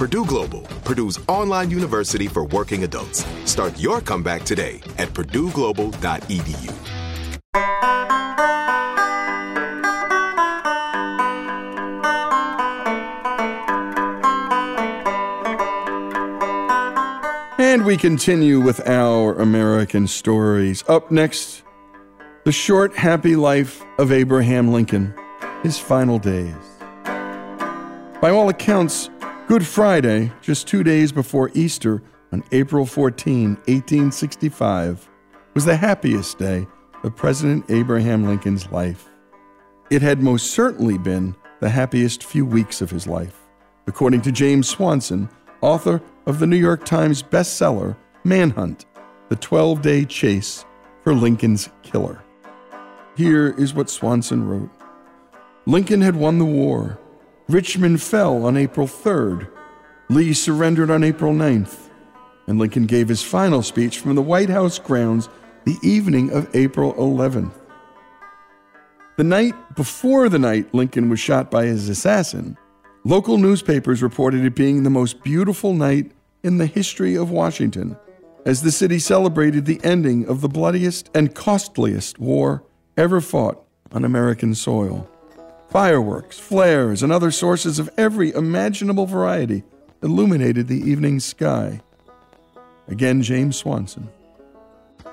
Purdue Global, Purdue's online university for working adults. Start your comeback today at purdueglobal.edu. And we continue with our American stories. Up next, the short, happy life of Abraham Lincoln, his final days. By all accounts, Good Friday, just two days before Easter on April 14, 1865, was the happiest day of President Abraham Lincoln's life. It had most certainly been the happiest few weeks of his life, according to James Swanson, author of the New York Times bestseller Manhunt The 12 Day Chase for Lincoln's Killer. Here is what Swanson wrote Lincoln had won the war. Richmond fell on April 3rd. Lee surrendered on April 9th. And Lincoln gave his final speech from the White House grounds the evening of April 11th. The night before the night Lincoln was shot by his assassin, local newspapers reported it being the most beautiful night in the history of Washington, as the city celebrated the ending of the bloodiest and costliest war ever fought on American soil. Fireworks, flares, and other sources of every imaginable variety illuminated the evening sky. Again, James Swanson.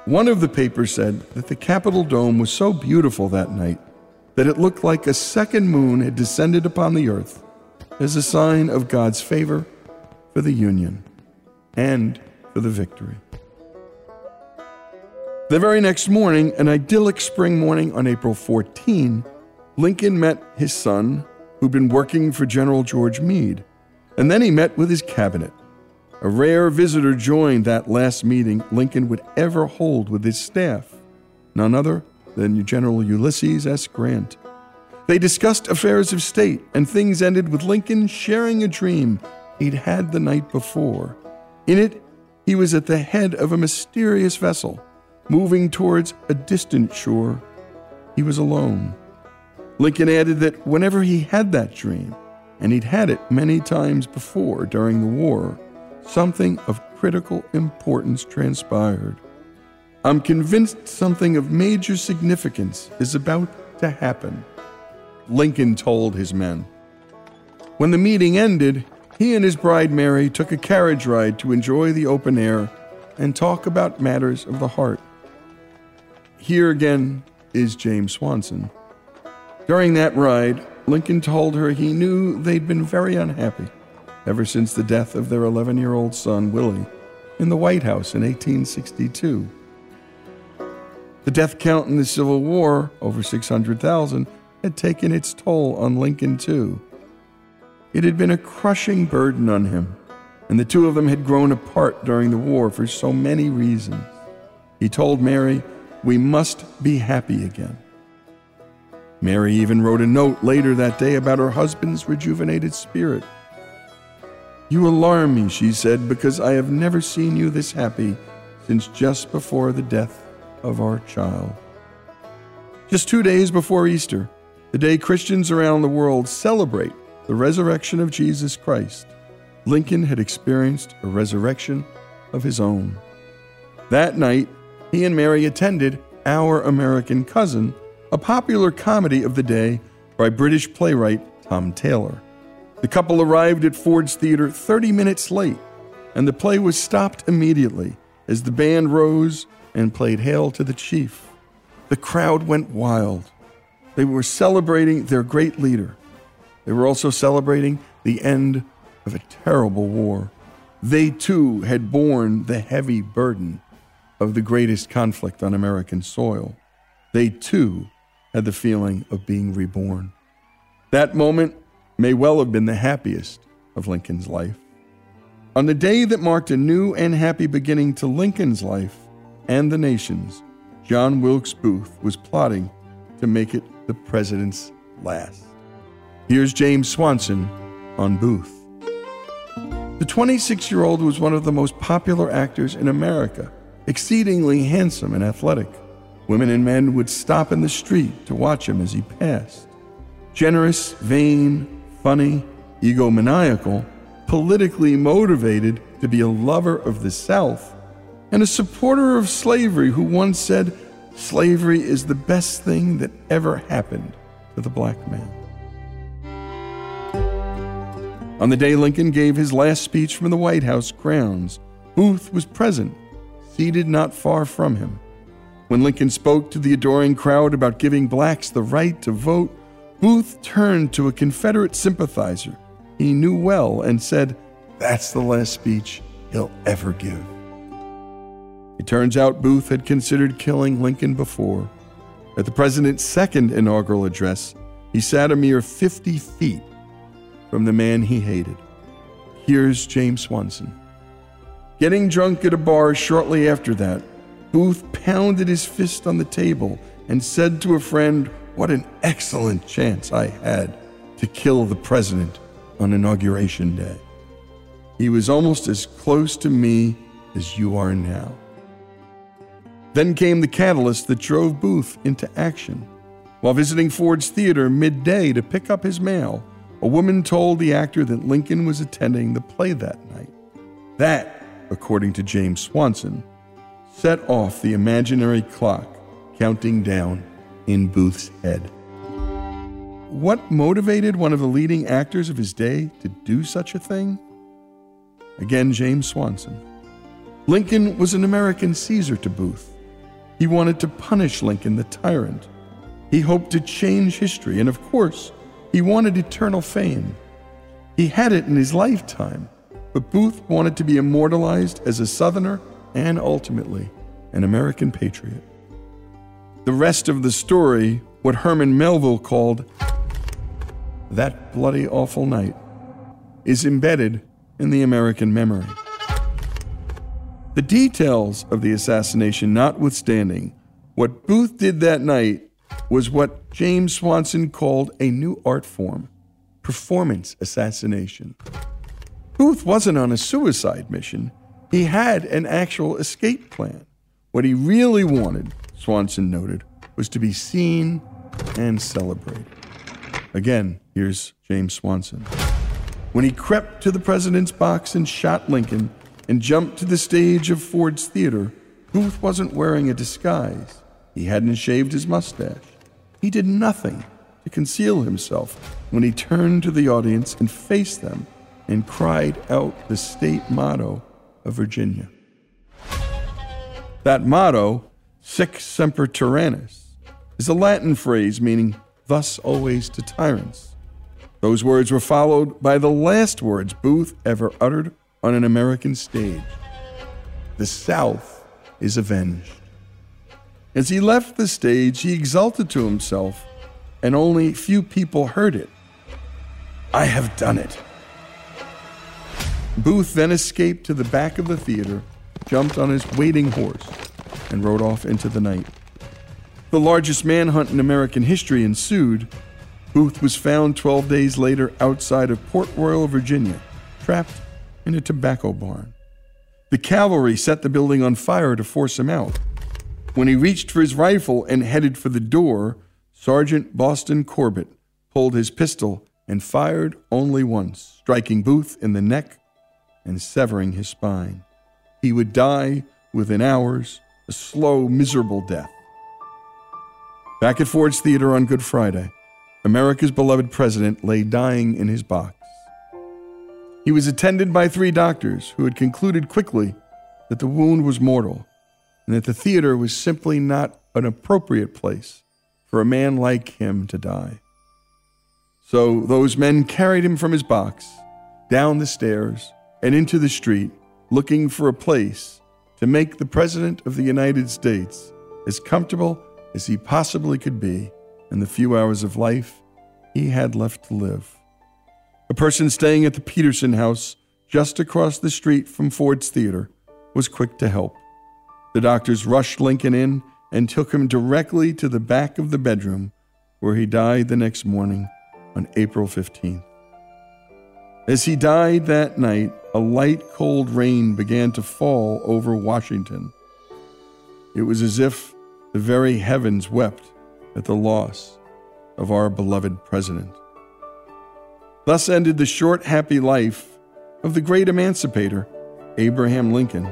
One of the papers said that the Capitol dome was so beautiful that night that it looked like a second moon had descended upon the earth as a sign of God's favor for the Union and for the victory. The very next morning, an idyllic spring morning on April 14, Lincoln met his son, who'd been working for General George Meade, and then he met with his cabinet. A rare visitor joined that last meeting Lincoln would ever hold with his staff, none other than General Ulysses S. Grant. They discussed affairs of state, and things ended with Lincoln sharing a dream he'd had the night before. In it, he was at the head of a mysterious vessel, moving towards a distant shore. He was alone. Lincoln added that whenever he had that dream, and he'd had it many times before during the war, something of critical importance transpired. I'm convinced something of major significance is about to happen, Lincoln told his men. When the meeting ended, he and his bride Mary took a carriage ride to enjoy the open air and talk about matters of the heart. Here again is James Swanson. During that ride, Lincoln told her he knew they'd been very unhappy ever since the death of their 11 year old son, Willie, in the White House in 1862. The death count in the Civil War, over 600,000, had taken its toll on Lincoln, too. It had been a crushing burden on him, and the two of them had grown apart during the war for so many reasons. He told Mary, We must be happy again. Mary even wrote a note later that day about her husband's rejuvenated spirit. You alarm me, she said, because I have never seen you this happy since just before the death of our child. Just two days before Easter, the day Christians around the world celebrate the resurrection of Jesus Christ, Lincoln had experienced a resurrection of his own. That night, he and Mary attended Our American Cousin, a popular comedy of the day by British playwright Tom Taylor. The couple arrived at Ford's Theater 30 minutes late, and the play was stopped immediately as the band rose and played Hail to the Chief. The crowd went wild. They were celebrating their great leader, they were also celebrating the end of a terrible war. They too had borne the heavy burden of the greatest conflict on American soil. They too had the feeling of being reborn. That moment may well have been the happiest of Lincoln's life. On the day that marked a new and happy beginning to Lincoln's life and the nation's, John Wilkes Booth was plotting to make it the president's last. Here's James Swanson on Booth. The 26 year old was one of the most popular actors in America, exceedingly handsome and athletic. Women and men would stop in the street to watch him as he passed. Generous, vain, funny, egomaniacal, politically motivated to be a lover of the South, and a supporter of slavery who once said, Slavery is the best thing that ever happened to the black man. On the day Lincoln gave his last speech from the White House grounds, Booth was present, seated not far from him. When Lincoln spoke to the adoring crowd about giving blacks the right to vote, Booth turned to a Confederate sympathizer he knew well and said, That's the last speech he'll ever give. It turns out Booth had considered killing Lincoln before. At the president's second inaugural address, he sat a mere 50 feet from the man he hated. Here's James Swanson. Getting drunk at a bar shortly after that, Booth pounded his fist on the table and said to a friend, What an excellent chance I had to kill the president on Inauguration Day. He was almost as close to me as you are now. Then came the catalyst that drove Booth into action. While visiting Ford's Theater midday to pick up his mail, a woman told the actor that Lincoln was attending the play that night. That, according to James Swanson, set off the imaginary clock counting down in Booth's head. What motivated one of the leading actors of his day to do such a thing? Again, James Swanson. Lincoln was an American Caesar to Booth. He wanted to punish Lincoln, the tyrant. He hoped to change history, and of course, he wanted eternal fame. He had it in his lifetime, but Booth wanted to be immortalized as a Southerner and ultimately an American patriot. The rest of the story, what Herman Melville called that bloody awful night, is embedded in the American memory. The details of the assassination notwithstanding, what Booth did that night was what James Swanson called a new art form performance assassination. Booth wasn't on a suicide mission, he had an actual escape plan. What he really wanted, Swanson noted, was to be seen and celebrated. Again, here's James Swanson. when he crept to the president's box and shot Lincoln and jumped to the stage of Ford's Theater, Booth wasn't wearing a disguise. He hadn't shaved his mustache. He did nothing to conceal himself when he turned to the audience and faced them and cried out the state motto of Virginia. That motto, Sic Semper Tyrannis, is a Latin phrase meaning thus always to tyrants. Those words were followed by the last words Booth ever uttered on an American stage The South is avenged. As he left the stage, he exulted to himself, and only few people heard it. I have done it. Booth then escaped to the back of the theater, jumped on his waiting horse, and rode off into the night. The largest manhunt in American history ensued. Booth was found 12 days later outside of Port Royal, Virginia, trapped in a tobacco barn. The cavalry set the building on fire to force him out. When he reached for his rifle and headed for the door, Sergeant Boston Corbett pulled his pistol and fired only once, striking Booth in the neck and severing his spine. He would die within hours, a slow, miserable death. Back at Ford's Theater on Good Friday, America's beloved president lay dying in his box. He was attended by three doctors who had concluded quickly that the wound was mortal and that the theater was simply not an appropriate place for a man like him to die. So those men carried him from his box, down the stairs, and into the street, looking for a place to make the President of the United States as comfortable as he possibly could be in the few hours of life he had left to live. A person staying at the Petersen House, just across the street from Ford's Theater, was quick to help. The doctors rushed Lincoln in and took him directly to the back of the bedroom, where he died the next morning on April 15th. As he died that night, a light, cold rain began to fall over Washington. It was as if the very heavens wept at the loss of our beloved president. Thus ended the short, happy life of the great emancipator, Abraham Lincoln.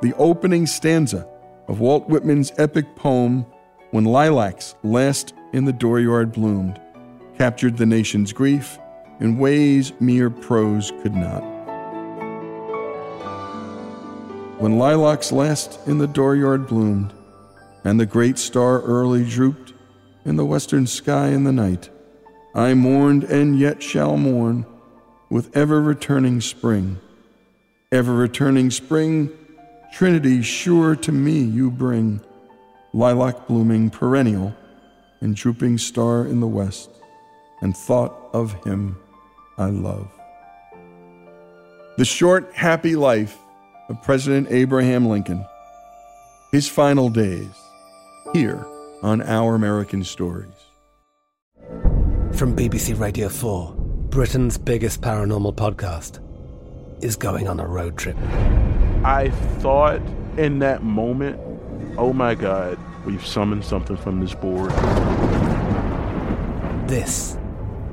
The opening stanza of Walt Whitman's epic poem, When Lilacs Last in the Dooryard Bloomed, captured the nation's grief in ways mere prose could not. When lilacs last in the dooryard bloomed, and the great star early drooped in the western sky in the night, I mourned and yet shall mourn with ever returning spring. Ever returning spring, Trinity sure to me you bring, lilac blooming perennial and drooping star in the west, and thought of him I love. The short, happy life of President Abraham Lincoln. His final days, here on Our American Stories. From BBC Radio 4, Britain's biggest paranormal podcast is going on a road trip. I thought in that moment, oh my God, we've summoned something from this board. This